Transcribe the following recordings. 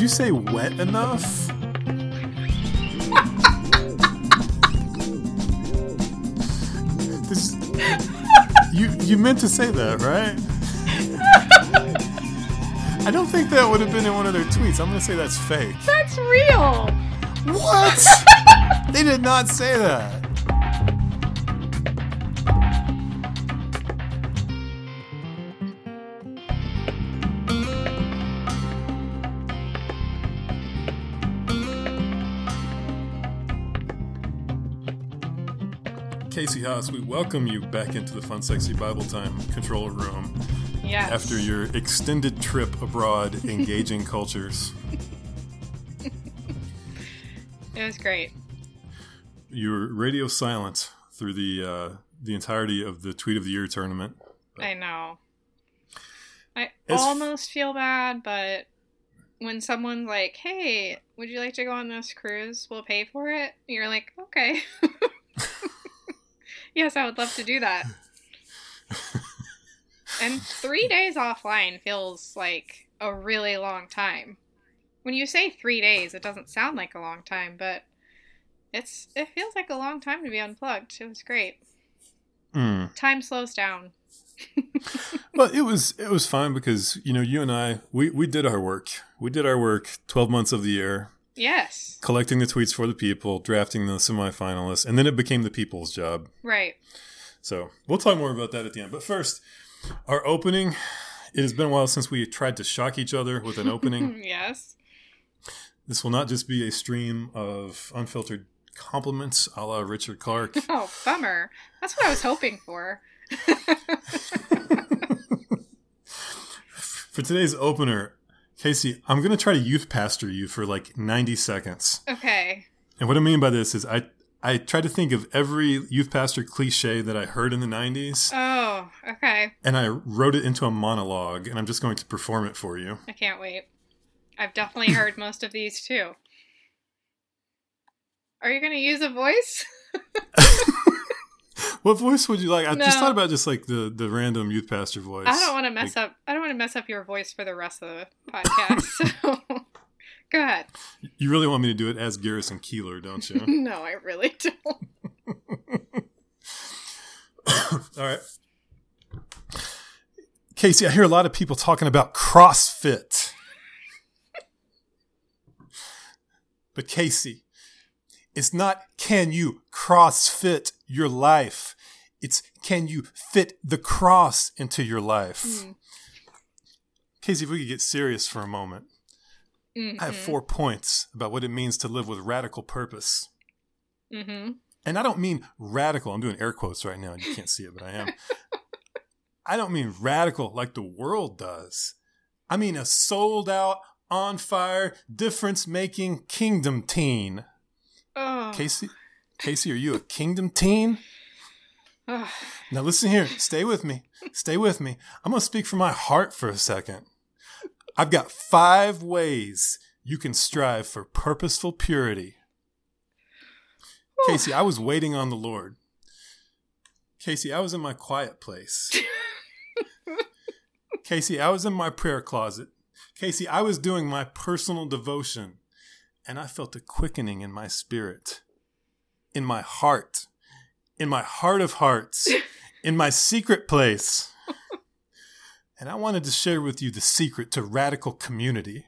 you say wet enough? This- you you meant to say that, right? I don't think that would have been in one of their tweets. I'm gonna say that's fake. That's real. What? they did not say that. Haas, we welcome you back into the Fun Sexy Bible Time control room Yes. after your extended trip abroad engaging cultures. It was great. You were radio silent through the uh, the entirety of the Tweet of the Year tournament. I know. I almost feel bad, but when someone's like, "Hey, would you like to go on this cruise? We'll pay for it." You're like, "Okay." yes, I would love to do that. and 3 days offline feels like a really long time. When you say 3 days, it doesn't sound like a long time, but it's it feels like a long time to be unplugged. It was great. Mm. Time slows down. Well, it was it was fine because you know you and I we we did our work. We did our work. Twelve months of the year, Yes. collecting the tweets for the people, drafting the semifinalists, and then it became the people's job. Right. So we'll talk more about that at the end. But first, our opening. It has been a while since we tried to shock each other with an opening. yes. this will not just be a stream of unfiltered compliments a la Richard Clark. Oh, bummer. That's what I was hoping for. For today's opener, Casey, I'm going to try to youth pastor you for like 90 seconds. Okay. And what I mean by this is I I try to think of every youth pastor cliche that I heard in the 90s Oh, okay. and I wrote it into a monologue and I'm just going to perform it for you. I can't wait. I've definitely heard most of these too. Are you going to use a voice? What voice would you like? I just thought about just like the the random youth pastor voice. I don't want to mess up. I don't want to mess up your voice for the rest of the podcast. So, go ahead. You really want me to do it as Garrison Keillor, don't you? No, I really don't. All right. Casey, I hear a lot of people talking about CrossFit. But Casey, it's not can you CrossFit your life? It's can you fit the cross into your life? Mm. Casey, if we could get serious for a moment, I have Mhm. four points about what it means to live with radical purpose. Mm-hmm. And I don't mean radical. I'm doing air quotes right now. and You can't see it, but I am. I don't mean radical like the world does. I mean a sold out, on fire, difference making kingdom teen. Oh. Casey, Casey, are you a kingdom teen? Now listen here. Stay with me. Stay with me. I'm going to speak from my heart for a second. I've got five ways you can strive for purposeful purity. Casey, I was waiting on the Lord. Casey, I was in my quiet place. Casey, I was in my prayer closet. Casey, I was doing my personal devotion, and I felt a quickening in my spirit, in my heart, in my heart of hearts, in my secret place. And I wanted to share with you the secret to radical community.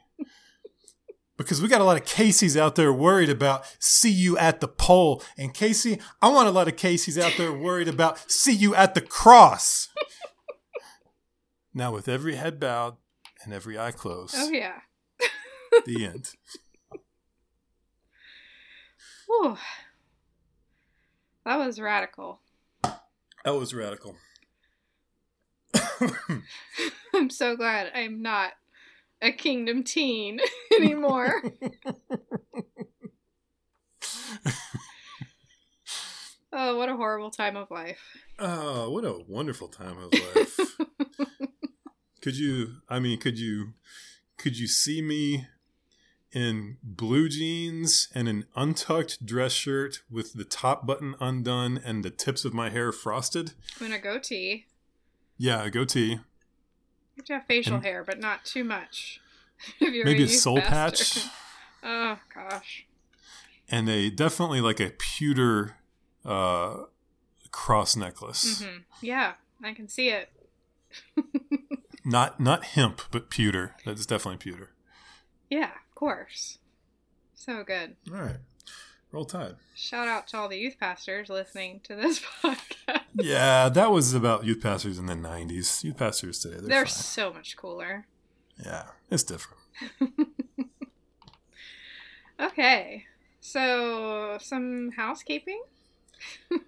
Because we got a lot of Caseys out there worried about see you at the pole. And Casey, I want a lot of Caseys out there worried about see you at the cross. now, with every head bowed and every eye closed, Oh yeah. the end. Whew. That was radical. That was radical. I'm so glad I'm not a kingdom teen anymore. oh, what a horrible time of life. Oh, what a wonderful time of life. could you I mean, could you could you see me in blue jeans and an untucked dress shirt with the top button undone and the tips of my hair frosted? In a goatee. Yeah, a goatee. You have to have facial And- hair, but not too much. maybe a soul patch, Oh gosh. and a definitely like a pewter uh, cross necklace. hmm Yeah, I can see it. Not not hemp, but pewter. That's definitely pewter. Yeah, course. So good. All right, roll tide. Shout out to all the youth pastors listening to this podcast. yeah, that was about youth pastors in the '90s. Youth pastors today, they're, They're so much cooler. Yeah, it's different. Okay, so some housekeeping. uh,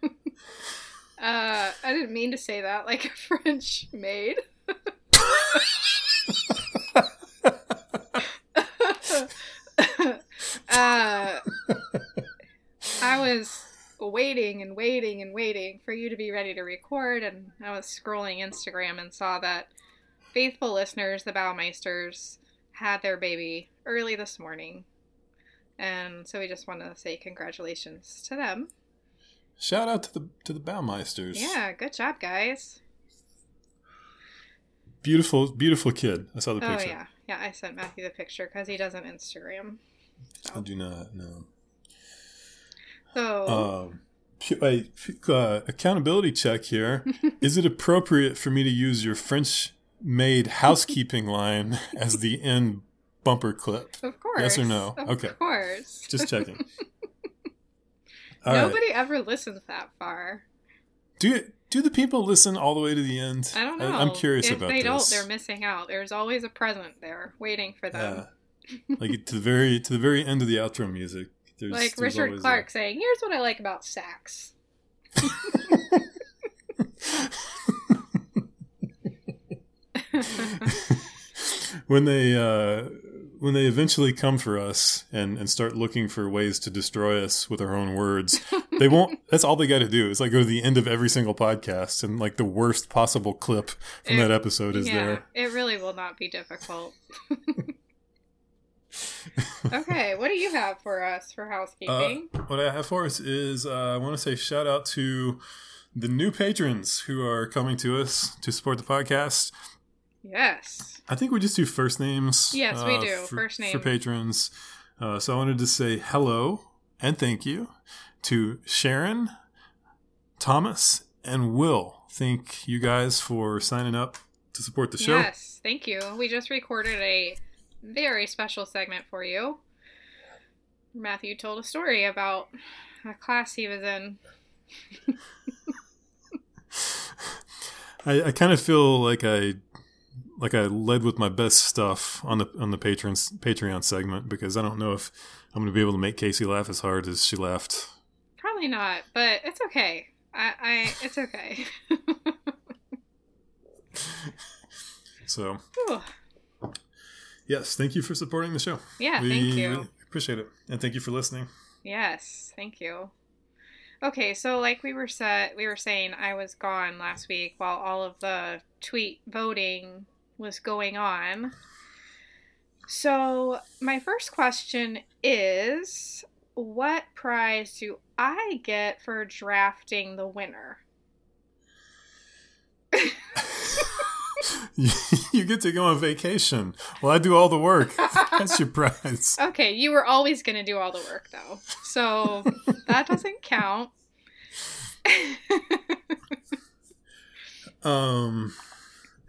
I didn't mean to say that like a French maid. Was waiting and waiting and waiting for you to be ready to record, and I was scrolling Instagram and saw that faithful listeners, the Baumeisters, had their baby early this morning. And so we just want to say congratulations to them. Shout out to the to the Baumeisters. Yeah, good job, guys. beautiful, beautiful kid. I saw the oh, picture. Oh yeah, yeah. I sent Matthew the picture because he doesn't Instagram. I do not know. So Um, uh, accountability check here. Is it appropriate for me to use your French-made housekeeping line as the end bumper clip? of course, yes or no? Of Okay. Of course. Just checking. All right. Nobody ever listens that far. Do do the people listen all the way to the end? I don't know. I, am curious about it. if about they this. don't, they're missing out. There's always a present there waiting for them. Yeah. like to the very to the very end of the outro music. There's, like there's Richard Clark saying, "Here's what I like about sax." when they uh, when they eventually come for us and and start looking for ways to destroy us with our own words, they won't. That's all they got to do is like go to the end of every single podcast and like the worst possible clip from It- that episode is yeah, there. it really will not be difficult. okay, what do you have for us for Uh, housekeeping? what I have for us is uh, I want to say shout out to the new patrons who are coming to us to support the podcast. yes. I think we just do first names. Yes, we uh, do. For, First for patrons. Uh, so I wanted to say hello and thank you to Sharon, Thomas, and Will. Thank you guys for signing up to support the show. Yes, thank you. We just recorded a very special segment for you. Matthew told a story about a class he was in. I, I kind of feel like I like I led with my best stuff on the on the patrons Patreon segment because I don't know if I'm going to be able to make Casey laugh as hard as she laughed. Probably not, but it's okay. I, I it's okay. So Whew. Yes, thank you for supporting the show. yeah, we thank you. really appreciate it, and thank you for listening. Yes, thank you. Okay, so like we were said, we were saying, I was gone last week while all of the tweet voting was going on. So my first question is, what prize do I get for drafting the winner? you get to go on vacation. Well, I do all the work. That's your prize. Okay, you were always going to do all the work though, so that doesn't count. Um,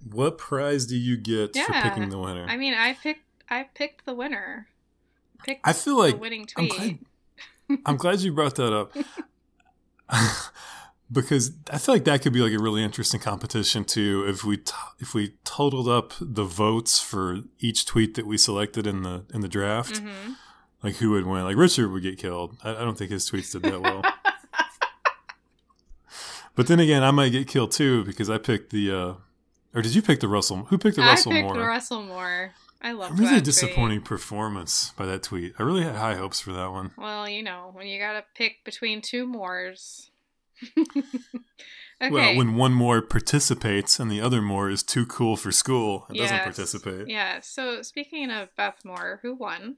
what prize do you get for picking the winner? I mean, I picked, I picked the winner. Picked I feel the like winning I'm tweet. glad, I'm glad you brought that up because I feel like that could be like a really interesting competition too. If we t- if we totaled up the votes for each tweet that we selected in the in the draft, hmm like who would win? Like Richard would get killed. I, I don't think his tweets did that well. but then again, I might get killed too because I picked the. uh Or did you pick the Russell? Who picked the I Russell picked Moore? Russell Moore. I love really that disappointing performance by that tweet. I really had high hopes for that one. Well, you know, when you gotta pick between two Moores. okay. Well, when one more participates and the other more is too cool for school and doesn't participate. Yeah. So speaking of Beth Moore, who won?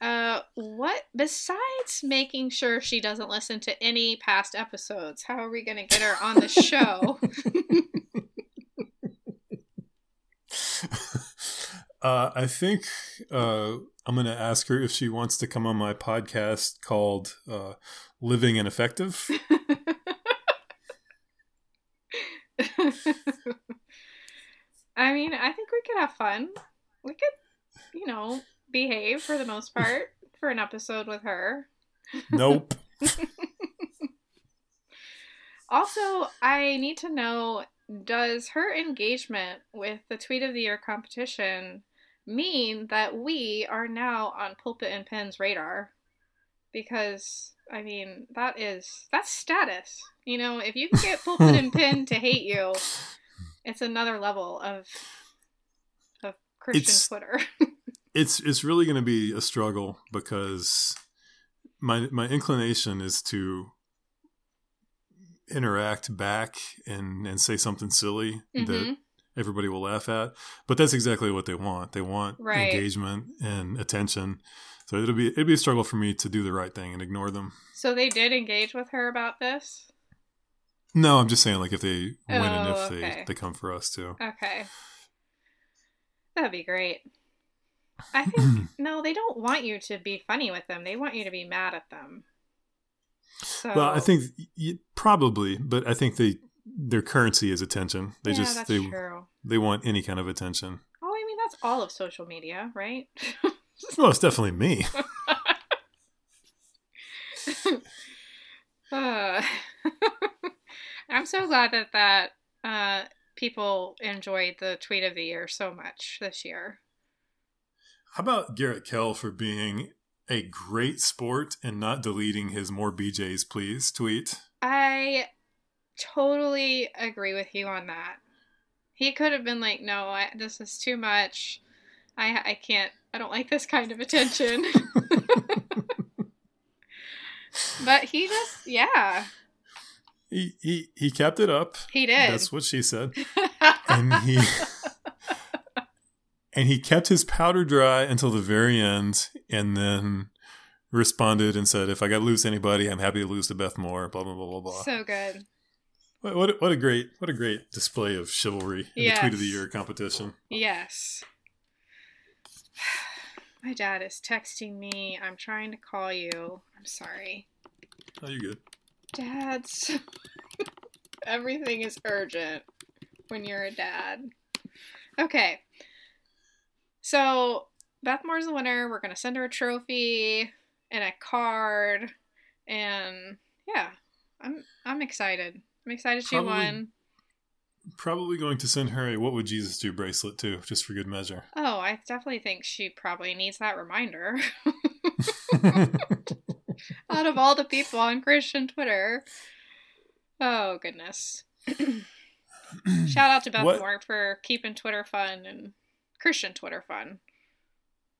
Uh, what besides making sure she doesn't listen to any past episodes? How are we gonna get her on the show? Uh, I think uh, I'm going to ask her if she wants to come on my podcast called uh, "Living and Effective." I mean, I think we could have fun. We could, you know, behave for the most part for an episode with her. Nope. Also, I need to know does her engagement with the Tweet of the Year competition mean that we are now on Pulpit and Pen's radar? Because, I mean, that is, that's status. You know, if you can get Pulpit and Pen to hate you, it's another level of, of Christian It's- Twitter. it's it's really going to be a struggle because my my inclination is to interact back and and say something silly that Mhm. everybody will laugh at but that's exactly what they want they want Right. engagement and attention so it'll be it'll be a struggle for me to do the right thing and ignore them So they did engage with her about this? no i'm just saying like if they win and Oh, if they okay. they come for us too Okay. That'd be great. I think no, they don't want you to be funny with them. They want you to be mad at them. So well i think y- probably but i think they their currency is attention they yeah, just they true. they want any kind of attention Oh, I mean that's all of social media, right? It's definitely me. Uh, I'm so glad that that uh, people enjoyed the tweet of the year so much this year. How about Garrett Kell for being a great sport and not deleting his more BJ's please tweet? I totally agree with you on that. He could have been like, "No, I, this is too much. I I can't. I don't like this kind of attention." but he just, yeah, He he he kept it up. he did. That's what she said. And he and he kept his powder dry until the very end and then responded and said, If I gotta lose anybody, I'm happy to lose to Beth Moore, blah blah blah blah blah. so good. what, what, what a great what a great display of chivalry in the tweet of the year competition. Yes. My dad is texting me. I'm trying to call you. I'm sorry. Oh you good. Dads. Everything is urgent when you're a dad. Okay. So, Beth Moore's the winner. We're going to send her a trophy and a card. And yeah, I'm I'm excited. I'm excited she Probably- won. Probably going to send her a what would Jesus do bracelet too, just for good measure. Oh, I definitely think she probably needs that reminder. Out of all the people on Christian Twitter. Oh, goodness. Shout out to Beth What- Moore for keeping Twitter fun and Christian Twitter fun.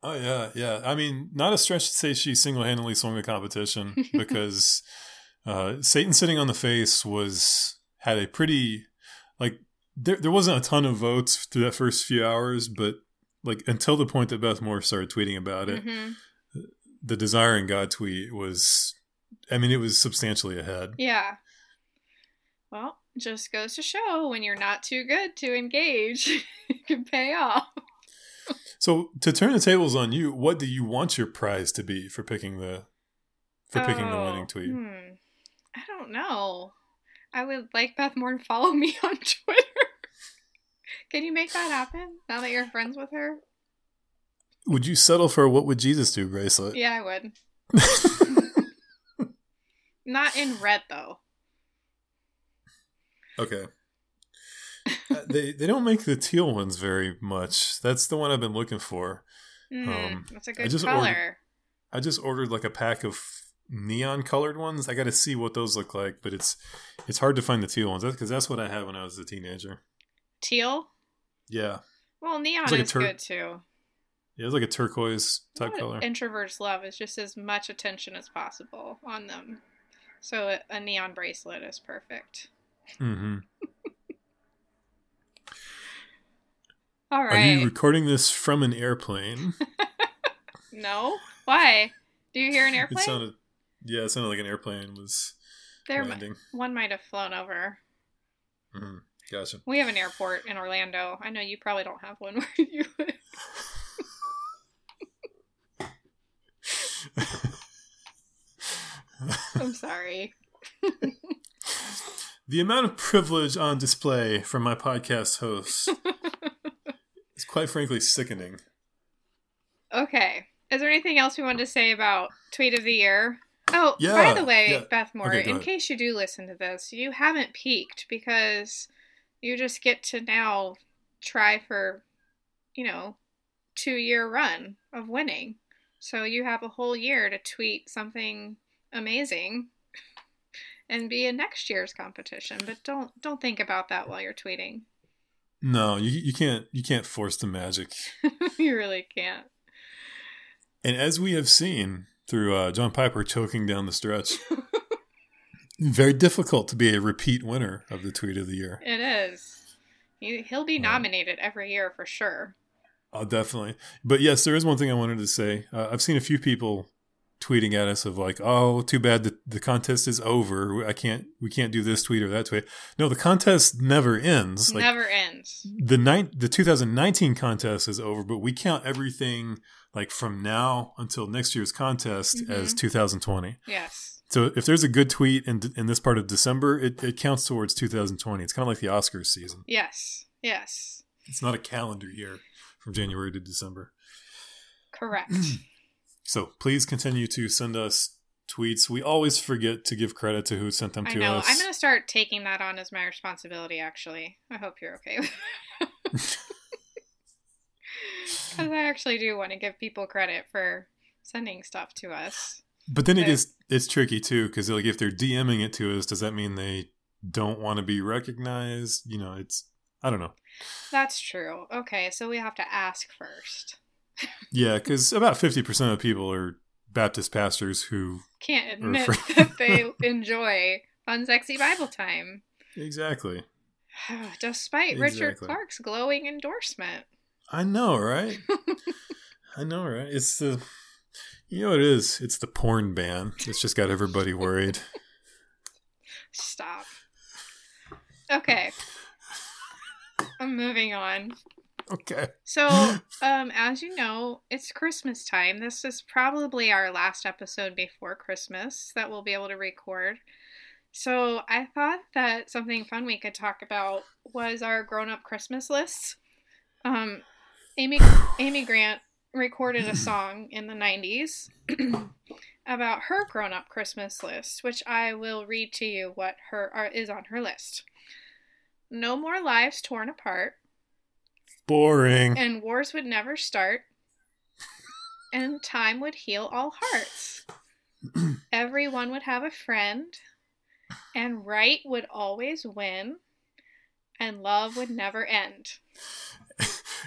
Oh yeah, yeah. I mean, not a stretch to say she single-handedly swung the competition because uh, Satan sitting on the face was had a pretty like there there wasn't a ton of votes through that first few hours, but like until the point that Beth Moore started tweeting about it, hmm the desiring God tweet was, I mean, it was substantially ahead. Yeah. Well, just goes to show when you're not too good to engage, it can pay off. So to turn the tables on you, what do you want your prize to be for picking the for picking the Oh, winning tweet? Hmm. I don't know. I would like Beth Moore to follow me on Twitter. Can you make that happen now that you're friends with her? Would you settle for what would Jesus do bracelet? Yeah, I would. Not in red though. Okay. Uh, they they don't make the teal ones very much. That's the one I've been looking for. Mm, Um, that's a I good just color. ordered- I just ordered like a pack of neon colored ones. I got to see what those look like, but it's it's hard to find the teal ones because that's what I had when I was a teenager. Teal. Yeah, Well, neon like is tur- good too. yeah, it's like a turquoise type color. Introverts love is just as much attention as possible on them. So a- neon bracelet is perfect. hmm All Are you recording this from an airplane? No. Why? Do you hear an it airplane? sounded, yeah, it sounded like an airplane was there, landing. one might have flown over. Mhm. Gotcha. We have an airport in Orlando. I know you probably don't have one where you live. I'm sorry. The amount of privilege on display from my podcast hosts is quite frankly sickening. Okay. Is there anything else we wanted to say about tweet of the year? Oh, by the way, yeah. Beth Moore, Okay, in ahead. case you do listen to this, you haven't peaked because you just get to now try for, you know, two year run of winning. So you have a whole year to tweet something amazing and be in next year's competition. But don't don't think about that while you're tweeting. No, you, you can't you can't force the magic. you really can't. And as we have seen through uh, John Piper choking down the stretch, very difficult to be a repeat winner of the tweet of the year. It is. He, he'll be nominated every year for sure. Oh, definitely. But yes, there is one thing I wanted to say. Uh, I've seen a few people tweeting at us of like, "Oh, too bad the, the contest is over. I can't. We can't do this tweet or that tweet." No, the contest never ends. Like Never ends. the nine, the 2019 contest is over, but we count everything like from now until next year's contest as Mhm. 2020. Yes. So if there's a good tweet in in this part of December, it, it counts towards 2020. It's kind of like the Oscars season. Yes. Yes. It's not a calendar year from January to December. Correct. So please continue to send us tweets. We always forget to give credit to who sent them I to know. us. I'm going to start taking that on as my responsibility, actually. I hope you're okay with Because I actually do want to give people credit for sending stuff to us. but then it Okay. is it's tricky too because like if they're DMing it to us, does that mean they don't want to be recognized? You know, it's I don't know. That's true. Okay, so we have to ask first. Yeah, because about fifty percent of people are Baptist pastors who Can't admit that they enjoy fun, sexy Bible time. exactly. Despite Richard Clark's glowing endorsement. I know, right? I know, right? It's the you know what it is. It's the porn ban. It's just got everybody worried. Stop. Okay. I'm moving on. Okay. So, um, as you know, it's Christmas time. This is probably our last episode before Christmas that we'll be able to record. So, I thought that something fun we could talk about was our grown-up Christmas lists. Um, Amy Amy Grant recorded a song in the 90s about her grown-up Christmas list, which I will read to you what her uh, is on her list. No more lives torn apart Boring. and wars would never start, and time would heal all hearts. Everyone would have a friend, and right would always win, and love would never end.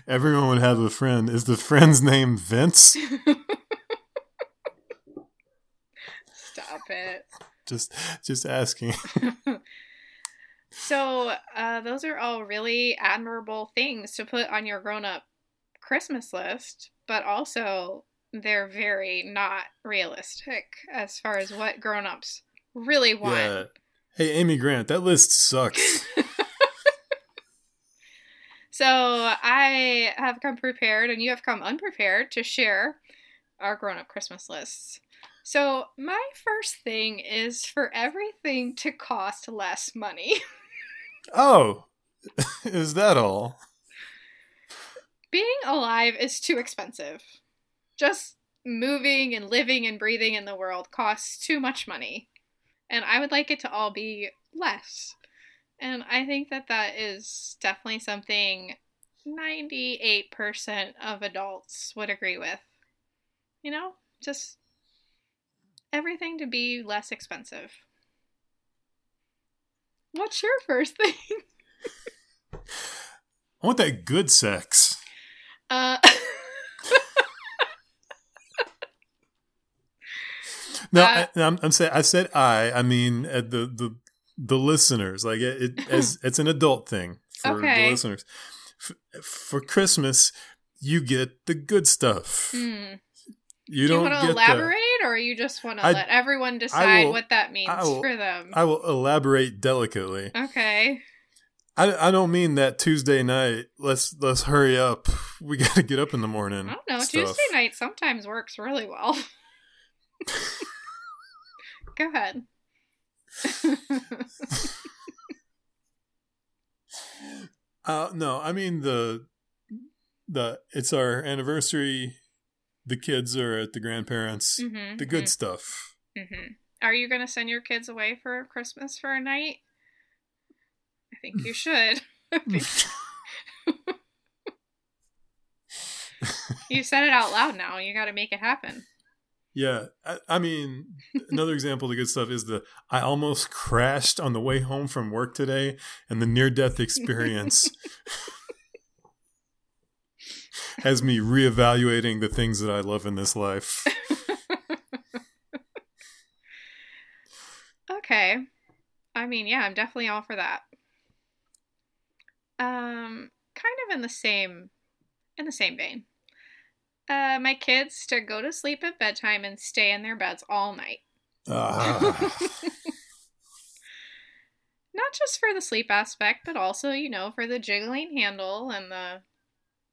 Everyone would have a friend. Is the friend's name Vince? Stop it. just just asking. So, uh, those are all really admirable things to put on your grown up Christmas list, but also they're very not realistic as far as what grown ups really want. Yeah. Hey, Amy Grant, that list sucks. So I have come prepared, and you have come unprepared to share our grown up Christmas lists. So, my first thing is for everything to cost less money. oh, is that all? Being alive is too expensive. Just moving and living and breathing in the world costs too much money. And I would like it to all be less. And I think that that is definitely something 98% of adults would agree with. You know, just everything to be less expensive. What's your first thing? I want that good sex. Uh, No, Uh, I, I'm, I'm saying I said I. I mean uh, the the the listeners. Like it, it as it's an adult thing for Okay. the listeners. F- for Christmas, you get the good stuff. hmm. You Do you don't want to elaborate, or you just want to I- let everyone decide will- what that means will- for them? I will elaborate delicately. okay. I, I don't mean that Tuesday night. Let's let's hurry up. We got to get up in the morning. I don't know. stuff. Tuesday night sometimes works really well. Go ahead. Uh, no, I mean the the it's our anniversary. The kids are at the grandparents. hmm The good stuff. hmm Are you going to send your kids away for Christmas for a night? I think you should. you said it out loud now. You got to make it happen. Yeah, I, I mean, another example of the good stuff is the I almost crashed on the way home from work today, and the near death experience has me reevaluating the things that I love in this life. Okay. I mean, yeah, I'm definitely all for that. Um, kind of in the same in the same vein. Uh, my kids to go to sleep at bedtime and stay in their beds all night. Ah. Not just for the sleep aspect, but also, you know, for the jiggling handle and the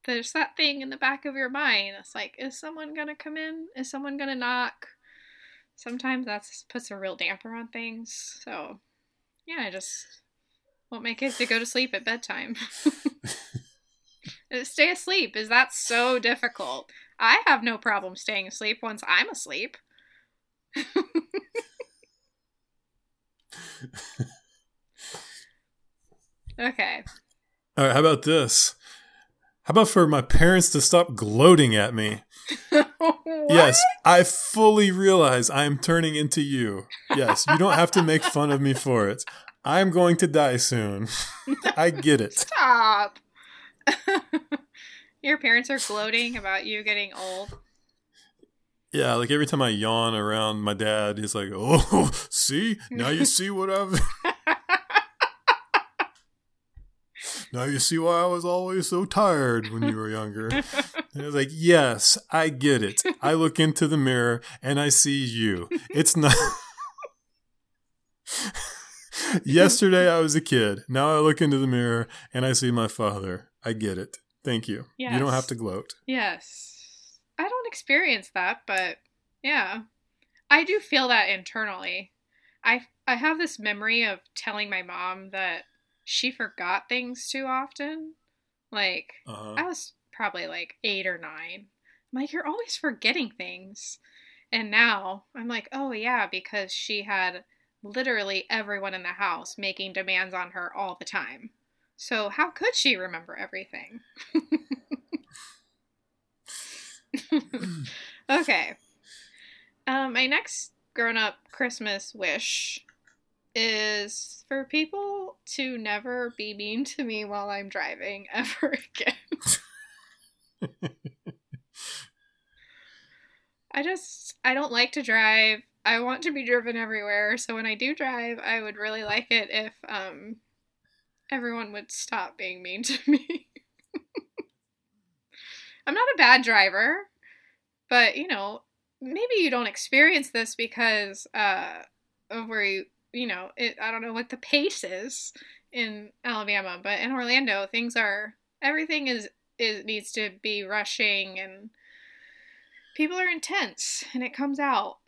there's that thing in the back of your mind. It's like, is someone gonna come in? Is someone gonna knock? Sometimes that puts a real damper on things. So, yeah, I just want my kids to go to sleep at bedtime. Stay asleep. Is that so difficult? I have no problem staying asleep once I'm asleep. okay. All right, how about this? How about for my parents to stop gloating at me? Yes, I fully realize I am turning into you. Yes, you don't have to make fun of me for it. I'm going to die soon. I get it. Stop. Your parents are gloating about you getting old. Yeah, like every time I yawn around my dad, he's like, "Oh, see? Now you see what I've Now you see why I was always so tired when you were younger." And I was like, "Yes, I get it. I look into the mirror and I see you. It's not Yesterday I was a kid. Now I look into the mirror and I see my father. I get it. Thank you. You don't have to gloat. yes. I don't experience that, but yeah. I do feel that internally. I I have this memory of telling my mom that she forgot things too often. Like Uh-huh. I was probably like 8 or 9. I'm like you're always forgetting things. And now I'm like, "Oh yeah, because she had literally everyone in the house making demands on her all the time. So how could she remember everything?" okay. Um, my next grown up Christmas wish is for people to never be mean to me while I'm driving ever again. I just, I don't like to drive. I want to be driven everywhere. So when I do drive, I would really like it if um, everyone would stop being mean to me. I'm not a bad driver, but you know, maybe you don't experience this because uh, of where you, you know, it. I don't know what the pace is in Alabama, but in Orlando, things are everything is is needs to be rushing and people are intense, and it comes out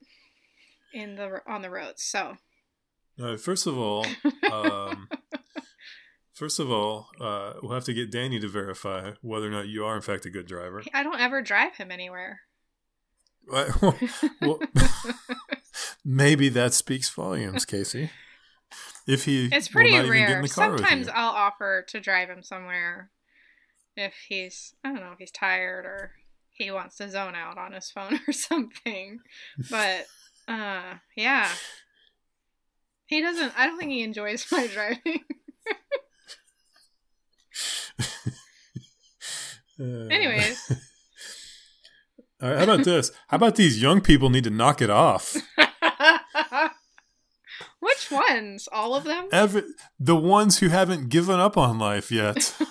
in the on the roads. So first of all, um, first of all, uh, we'll have to get Danny to verify whether or not you are in fact a good driver. I don't ever drive him anywhere. Right, well, maybe that speaks volumes, Casey. If he It's pretty not even get in rare. Sometimes. I'll offer to drive him somewhere if he's I don't know if he's tired or he wants to zone out on his phone or something. But uh yeah. He doesn't I don't think he enjoys my driving. Uh, Anyways. all right, how about this? How about these young people need to knock it off? Which ones? All of them? Every, the ones who haven't given up on life yet.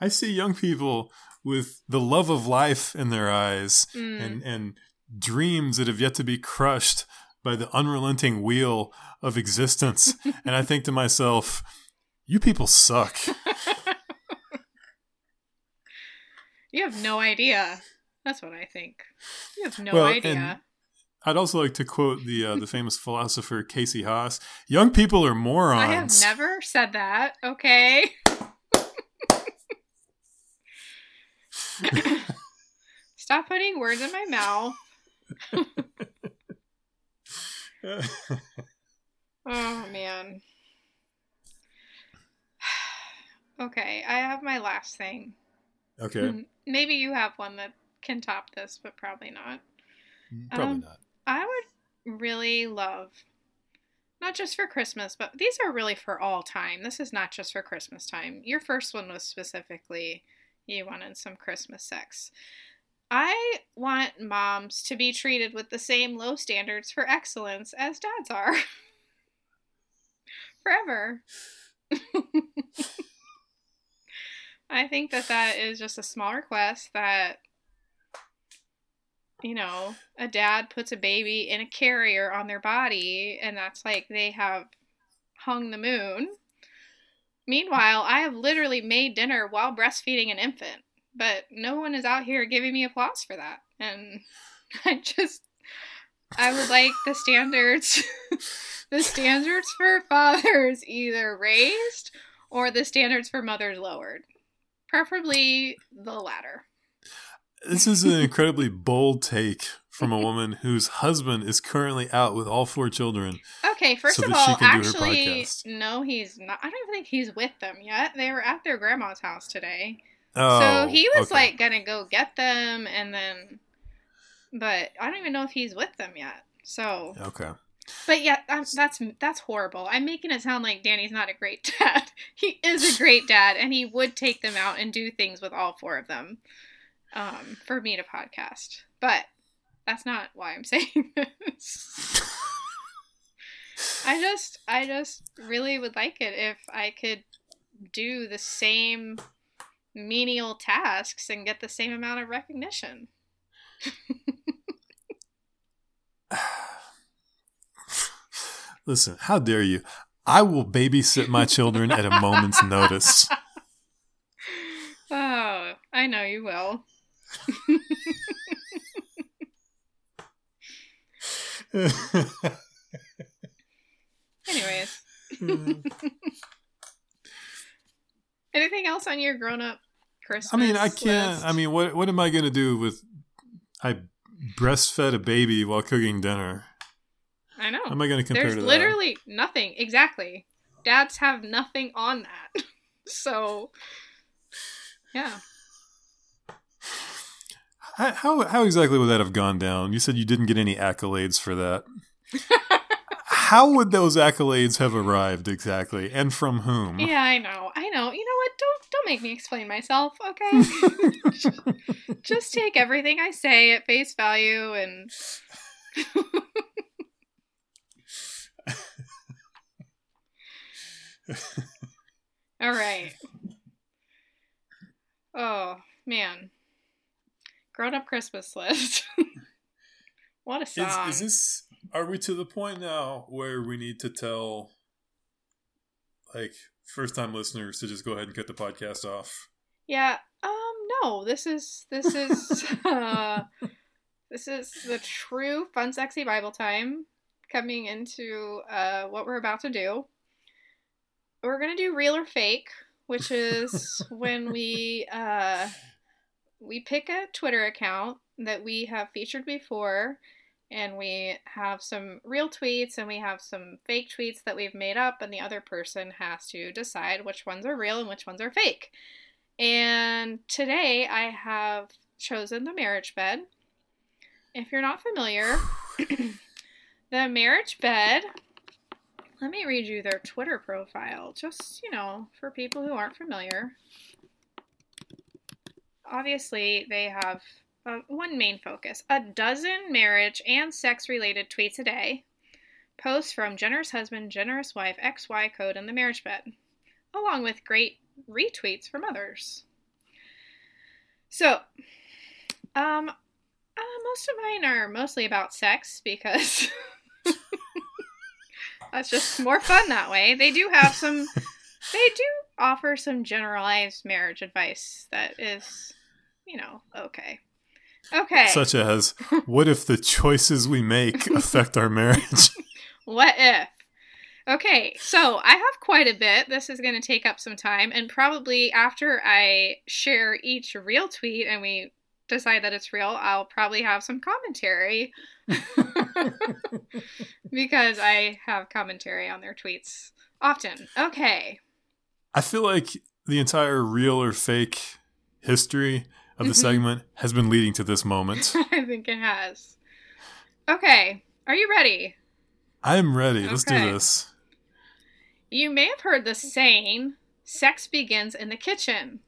I see young people with the love of life in their eyes Mm. and, and dreams that have yet to be crushed by the unrelenting wheel of existence. and I think to myself, you people suck. you have no idea. That's what I think. You have no Well, idea. and- I'd also like to quote the uh, the famous philosopher Casey Haas: "Young people are morons." I have never said that. Okay. Stop putting words in my mouth. Oh man. Okay, I have my last thing. okay, Mm, Maybe you have one that can top this, but probably not. probably Um, not. I would really love, not just for Christmas, but these are really for all time. This is not just for Christmas time. Your first one was specifically you wanted some Christmas sex. I want moms to be treated with the same low standards for excellence as dads are. Forever. I think that that is just a small request that you know, a dad puts a baby in a carrier on their body, and that's like they have hung the moon. Meanwhile, I have literally made dinner while breastfeeding an infant, but no one is out here giving me applause for that. And I just, I would like the standards, the standards for fathers either raised or the standards for mothers lowered. Preferably the latter. This is an incredibly bold take from a woman whose husband is currently out with all four children. Okay, first so of all, can do her actually, no, he's not. I don't think he's with them yet. They were at their grandma's house today. Oh, so he was okay. like gonna go get them and then, but I don't even know if he's with them yet. So, okay. But yeah, that's that's, that's horrible. I'm making it sound like Danny's not a great dad. He is a great dad, and he would take them out and do things with all four of them, um, for me to podcast. But that's not why I'm saying this. I just I just really would like it if I could do the same menial tasks and get the same amount of recognition. Listen, how dare you? I will babysit my children at a moment's notice. Oh, I know you will. Anyways, anything else on your grown up Christmas? I mean, I can't. list? I mean, what what am I going to do with? I breastfed a baby while cooking dinner. I know. How am I going to compare There's to that? literally nothing. Exactly. Dads have nothing on that. so, yeah. How, how how exactly would that have gone down? You said you didn't get any accolades for that. how would those accolades have arrived exactly, and from whom? Yeah, I know. I know. You know what? Don't don't make me explain myself, okay? Just take everything I say at face value and All right. Oh, man. Grown up Christmas list. what a Is, is this? Are we to the point now where we need to tell, like, first time listeners to just go ahead and cut the podcast off? Yeah. Um. No. This is this is uh, this is the true fun, sexy Bible time coming into uh what we're about to do. We're gonna do real or fake, which is when we uh we pick a Twitter account that we have featured before. And we have some real tweets and we have some fake tweets that we've made up, and the other person has to decide which ones are real and which ones are fake. And today I have chosen the marriage bed. If you're not familiar, the marriage bed, let me read you their Twitter profile, just, you know, for people who aren't familiar. Obviously, they have uh, one main focus a dozen marriage and sex related tweets a day, posts from generous husband, generous wife, XY code, and the marriage bed, along with great retweets from others. So, um, uh, most of mine are mostly about sex because That's just more fun that way. They do have some. they do offer some generalized marriage advice that is, you know, okay. Okay. Such as, what if the choices we make affect our marriage? What if? Okay, so I have quite a bit. This is going to take up some time, and probably after I share each real tweet and we decide that it's real, I'll probably have some commentary because I have commentary on their tweets often. Okay. I feel like the entire real or fake history of the Mhm. segment has been leading to this moment. I think it has. Okay, are you ready? I am ready. Let's do this. You may have heard the saying, sex begins in the kitchen.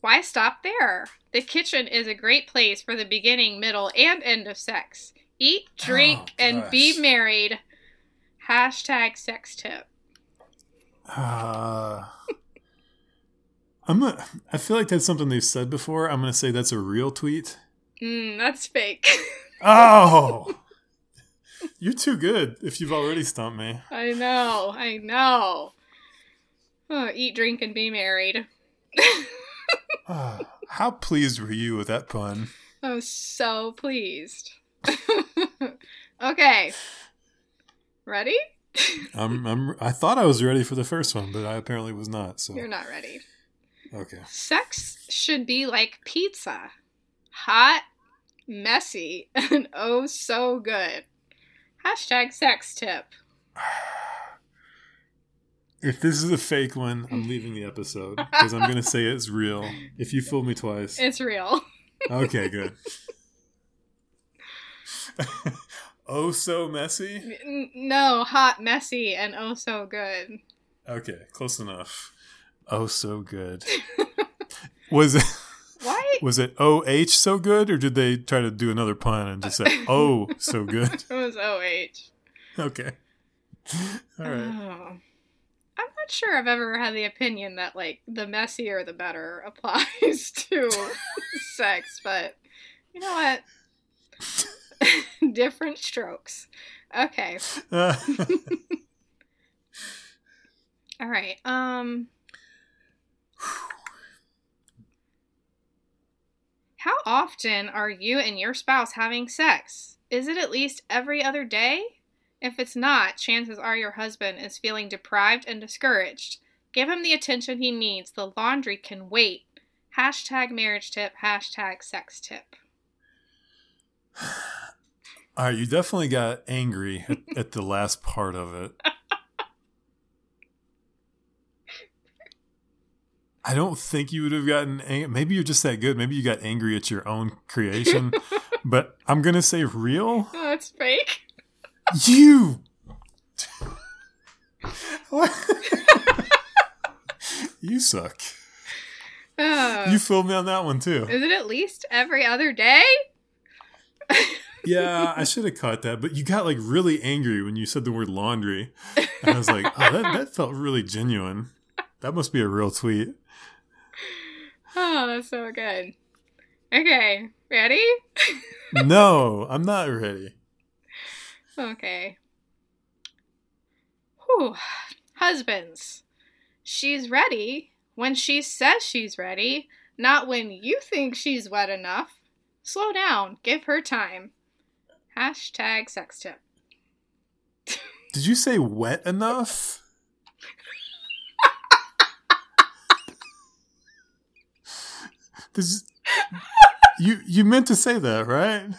Why stop there? The kitchen is a great place for the beginning, middle, and end of sex. Eat, drink, Oh, and be married. Hashtag sex tip. Uh, I'm a, I feel like that's something they've said before. I'm going to say that's a real tweet. Mm, that's fake. Oh! You're too good if you've already stumped me. I know, I know. Oh, eat, drink, and be married. Ah, how pleased were you with that pun? I was so pleased. okay. Ready? I'm, I'm, I thought I was ready for the first one, but I apparently was not. So You're not ready. okay. Sex should be like pizza hot, messy, and oh so good. Hashtag sex tip. If this is a fake one, I'm leaving the episode because I'm going to say it's real. If you fool me twice, It's real. okay, good. oh, so messy. N- no, hot, messy, and oh so good. Okay, close enough. Oh, so good. Was it Why? was it O H so good, or did they try to do another pun and just say oh so good? It was OH. Okay. All right. Oh. I'm not sure I've ever had the opinion that like the messier the better applies to sex, but you know what? Different strokes. Okay. Uh, All right. Um How often are you and your spouse having sex? Is it at least every other day? If it's not, chances are your husband is feeling deprived and discouraged. Give him the attention he needs. The laundry can wait. Hashtag marriage tip, hashtag sex tip. all right, you definitely got angry at, at the last part of it. I don't think you would have gotten ang- maybe you're just that good. Maybe you got angry at your own creation. but I'm going to say real. Oh, that's fake. You. You suck. Oh. You fooled me on that one too. Is it at least every other day? Yeah, I should have caught that, but you got like really angry when you said the word laundry. And I was like, oh, that, that felt really genuine. That must be a real tweet. Oh, that's so good. Okay, ready? No, I'm not ready. Okay. Whew. Husbands. She's ready when she says she's ready, not when you think she's wet enough. Slow down. Give her time. Hashtag sex tip. Did you say wet enough? This, you you meant to say that, right?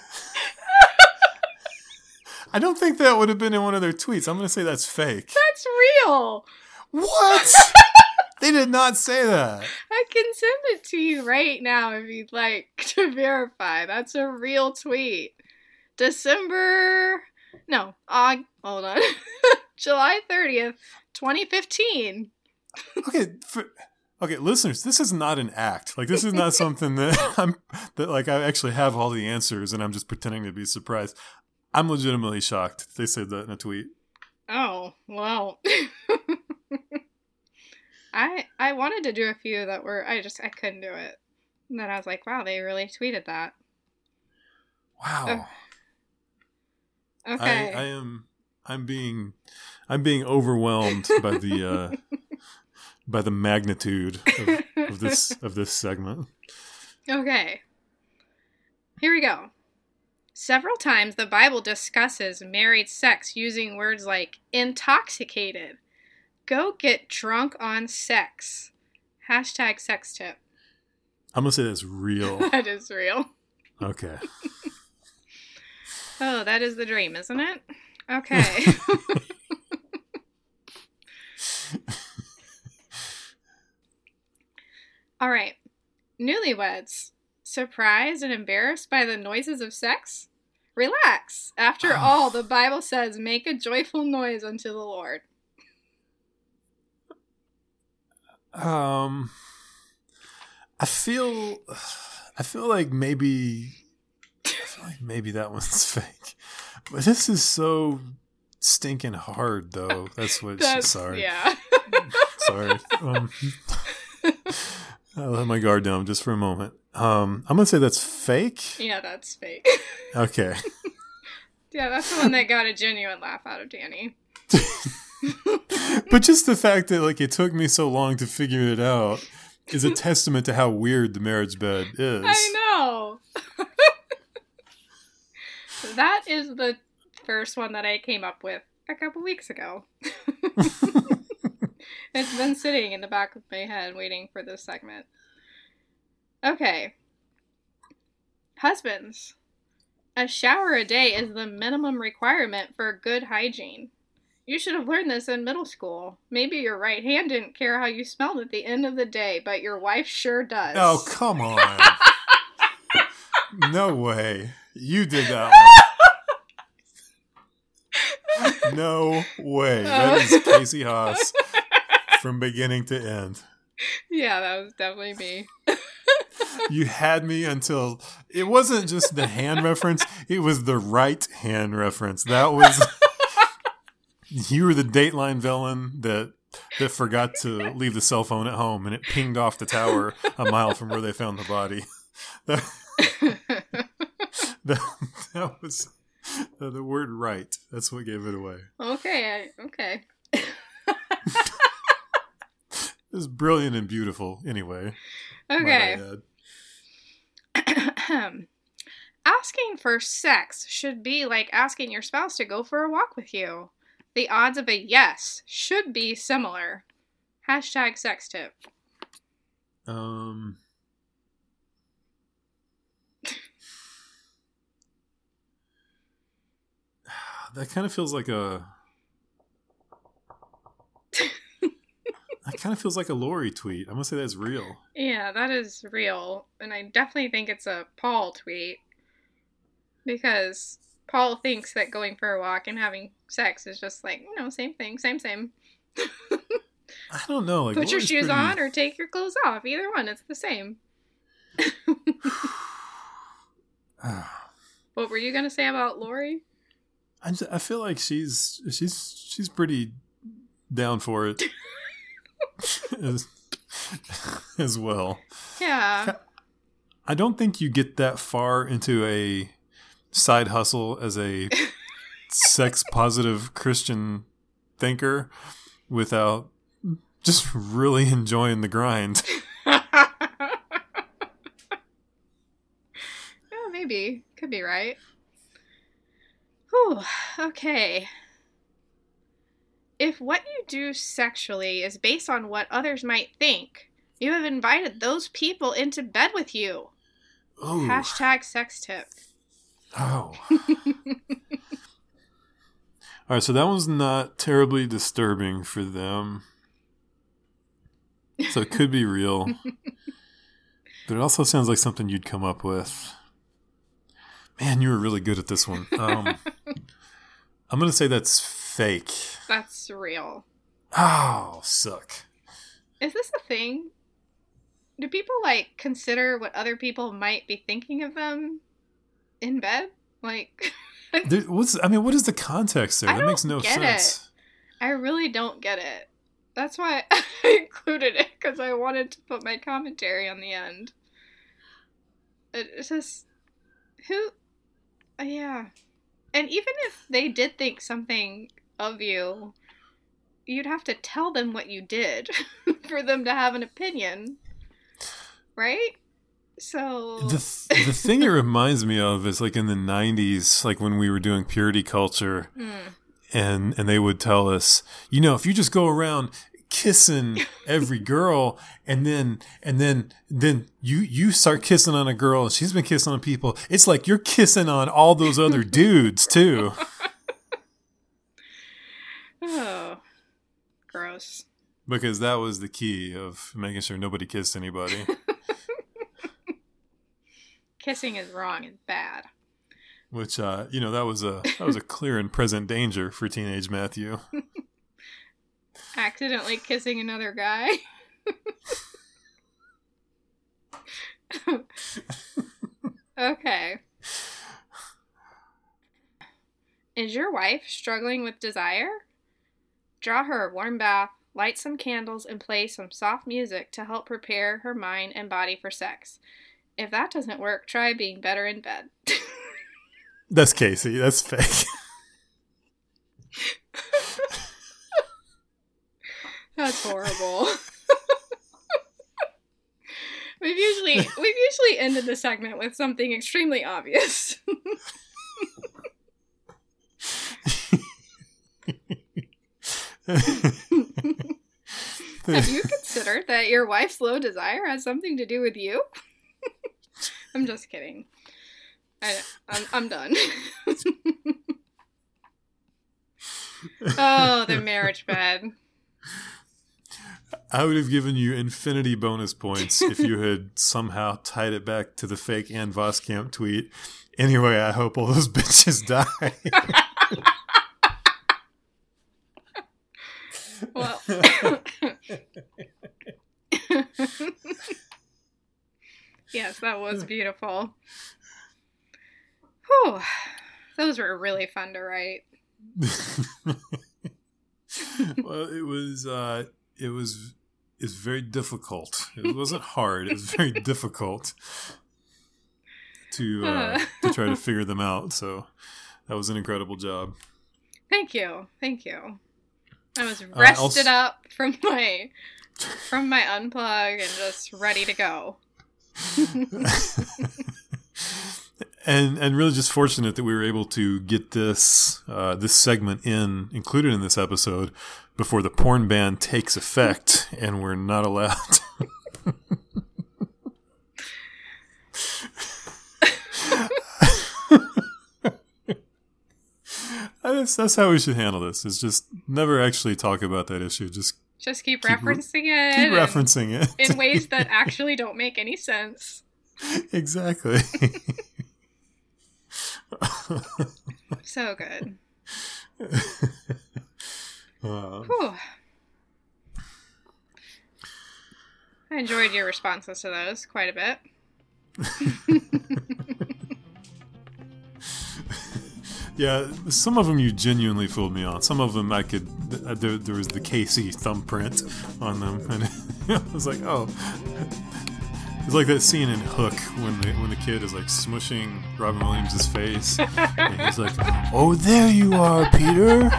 I don't think that would have been in one of their tweets. I'm going to say that's fake. That's real. What? they did not say that. I can send it to you right now if you'd like to verify. That's a real tweet. December. No, Aug. Hold on. July 30th, 2015. Okay, for, okay, listeners, this is not an act. Like this is not something that I'm that like I actually have all the answers and I'm just pretending to be surprised. I'm legitimately shocked. They said that in a tweet. Oh, well. I I wanted to do a few that were I just I couldn't do it. And then I was like, wow, they really tweeted that. Wow. Okay. I, I am I'm being I'm being overwhelmed by the uh, by the magnitude of, of this of this segment. Okay. Here we go. Several times the Bible discusses married sex using words like intoxicated, go get drunk on sex, hashtag sex tip. I'm gonna say that's real. That is real. Okay. Oh, that is the dream, isn't it? Okay. All right. Newlyweds. Surprised and embarrassed by the noises of sex? Relax. After all, the Bible says, make a joyful noise unto the Lord. Um, I feel, I feel like maybe, like maybe that one's fake, but this is so stinking hard, though. That's what. That's, sorry, Yeah. sorry. Um, I'll let my guard down just for a moment. Um, I'm gonna say that's fake. yeah, that's fake. Okay. yeah, that's the one that got a genuine laugh out of Danny. but just the fact that like it took me so long to figure it out is a testament to how weird the marriage bed is. I know. That is the first one that I came up with a couple weeks ago. it's been sitting in the back of my head waiting for this segment. Okay. Husbands. A shower a day is the minimum requirement for good hygiene. You should have learned this in middle school. Maybe your right hand didn't care how you smelled at the end of the day, but your wife sure does. Oh come on! no way, you did that one. No way. That is Casey Haas from beginning to end. Yeah, that was definitely me. You had me until it wasn't just the hand reference; it was the right hand reference. That was you were the Dateline villain that that forgot to leave the cell phone at home, and it pinged off the tower a mile from where they found the body. That, that, that was the, the word "right." That's what gave it away. okay, I, okay. It was brilliant and beautiful. Anyway, Okay. Asking for sex should be like asking your spouse to go for a walk with you. The odds of a yes should be similar. Hashtag sex tip. Um. That kind of feels like a. that kind of feels like a Lori tweet. I'm gonna say that's real. Yeah, that is real. And I definitely think it's a Paul tweet. Because Paul thinks that going for a walk and having sex is just like, you know, same thing, same, same. I don't know. Like, Put your shoes pretty- on or take your clothes off. Either one, it's the same. What were you going to say about Lori? I, just, I feel like she's she's she's pretty down for it as, as well. Yeah. I don't think you get that far into a side hustle as a sex positive Christian thinker without just really enjoying the grind. oh, maybe. Could be right. Whew. Okay. If what you do sexually is based on what others might think, you have invited those people into bed with you. Ooh. Hashtag sex tip. Oh. All right, so that one's not terribly disturbing for them. So it could be real. but it also sounds like something you'd come up with. Man, you were really good at this one. Um, I'm going to say that's fake. That's real. Oh, suck. Is this a thing? Do people like consider what other people might be thinking of them in bed? Like, There, what's I mean, what is the context there? I that makes no get sense. I really don't get it. That's why I included it because I wanted to put my commentary on the end. It- It's just who, uh, yeah. And even if they did think something of you, you'd have to tell them what you did for them to have an opinion. Right? So The th- the thing it reminds me of is like in the '90s, like when we were doing purity culture, Hmm. and and they would tell us, you know, if you just go around kissing every girl, and then and then then you you start kissing on a girl, and she's been kissing on people, it's like you're kissing on all those other dudes too. Oh. Gross. Because that was the key of making sure nobody kissed anybody. Kissing is wrong and bad. Which uh, you know, that was a that was a clear and present danger for teenage Matthew. Accidentally kissing another guy. okay. Is your wife struggling with desire? Draw her a warm bath, light some candles, and play some soft music to help prepare her mind and body for sex. If that doesn't work, try being better in bed. That's Casey. That's fake. That's horrible. we've usually we've usually ended the segment with something extremely obvious. Have you considered that your wife's low desire has something to do with you? I'm just kidding. I, I'm, I'm done. oh, the marriage bed. I would have given you infinity bonus points if you had somehow tied it back to the fake Ann Voskamp tweet. Anyway, I hope all those bitches die. Well, yes, that was beautiful. Whew. Those were really fun to write. well, it was uh, it was it's very difficult. It wasn't hard. It was very difficult to uh, to try to figure them out. So that was an incredible job. Thank you. Thank you. I was Uh, rested also- up from my from my unplug and just ready to go. and and really just fortunate that we were able to get this uh, this segment in included in this episode before the porn ban takes effect and we're not allowed. that's, that's how we should handle this. Is just never actually talk about that issue. Just Just keep, Keep re- referencing it keep referencing it in ways that actually don't make any sense. exactly. So good. Uh, I enjoyed your responses to those quite a bit. Yeah, some of them you genuinely fooled me on. Some of them I could. th- There, there was the Casey thumbprint on them, and I was like, oh. It's like that scene in Hook when the when the kid is like smushing Robin Williams' face, and he's like, "Oh, there you are, Peter."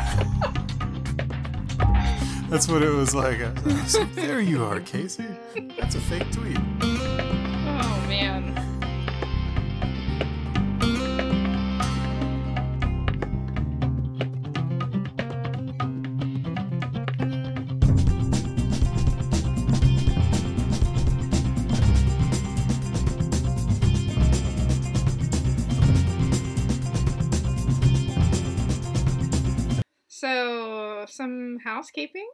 That's what it was like. Was like, there you are, Casey. That's a fake tweet. Housekeeping.